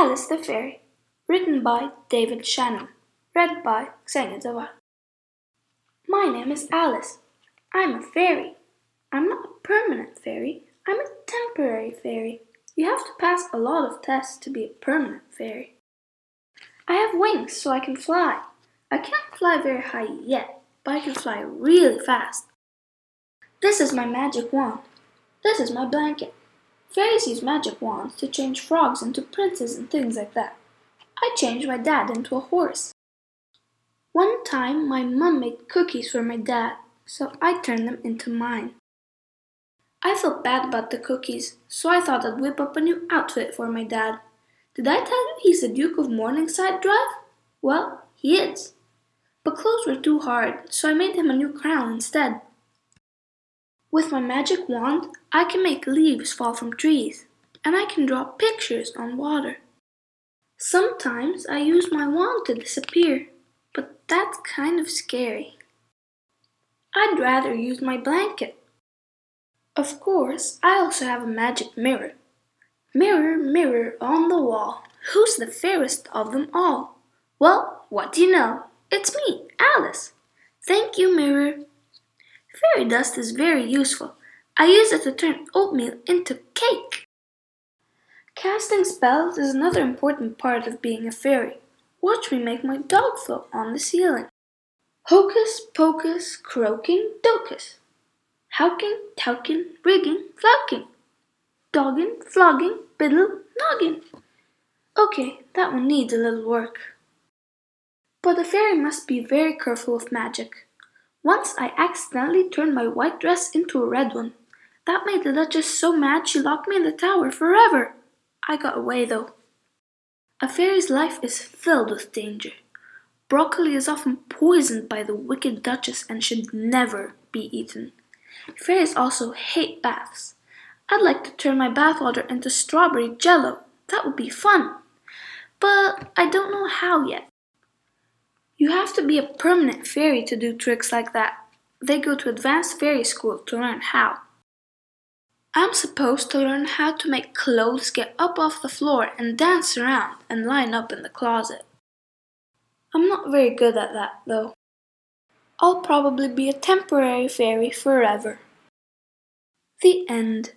Alice the Fairy, written by David Shannon, read by Xenia Tzavara. My name is Alice. I'm a fairy. I'm not a permanent fairy, I'm a temporary fairy. You have to pass a lot of tests to be a permanent fairy. I have wings so I can fly. I can't fly very high yet, but I can fly really fast. This is my magic wand. This is my blanket. Fairies use magic wands to change frogs into princes and things like that. I changed my dad into a horse. One time my mum made cookies for my dad, so I turned them into mine. I felt bad about the cookies, so I thought I'd whip up a new outfit for my dad. Did I tell you he's the Duke of Morningside Drive? Well, he is. But clothes were too hard, so I made him a new crown instead. With my magic wand, I can make leaves fall from trees, and I can draw pictures on water. Sometimes I use my wand to disappear, but that's kind of scary. I'd rather use my blanket. Of course, I also have a magic mirror. Mirror, mirror on the wall, who's the fairest of them all? Well, what do you know? It's me, Alice. Thank you, mirror. Fairy dust is very useful. I use it to turn oatmeal into cake. Casting spells is another important part of being a fairy. Watch me make my dog float on the ceiling. Hocus pocus, croaking docus. Howking, towking, rigging, flowking. Dogging, flogging, biddle, noggin. Okay, that one needs a little work. But a fairy must be very careful of magic. Once I accidentally turned my white dress into a red one. That made the Duchess so mad she locked me in the tower forever. I got away though. A fairy's life is filled with danger. Broccoli is often poisoned by the wicked Duchess and should never be eaten. Fairies also hate baths. I'd like to turn my bathwater into strawberry jello. That would be fun. But I don't know how yet. You have to be a permanent fairy to do tricks like that. They go to advanced fairy school to learn how. I'm supposed to learn how to make clothes get up off the floor and dance around and line up in the closet. I'm not very good at that, though. I'll probably be a temporary fairy forever. The end.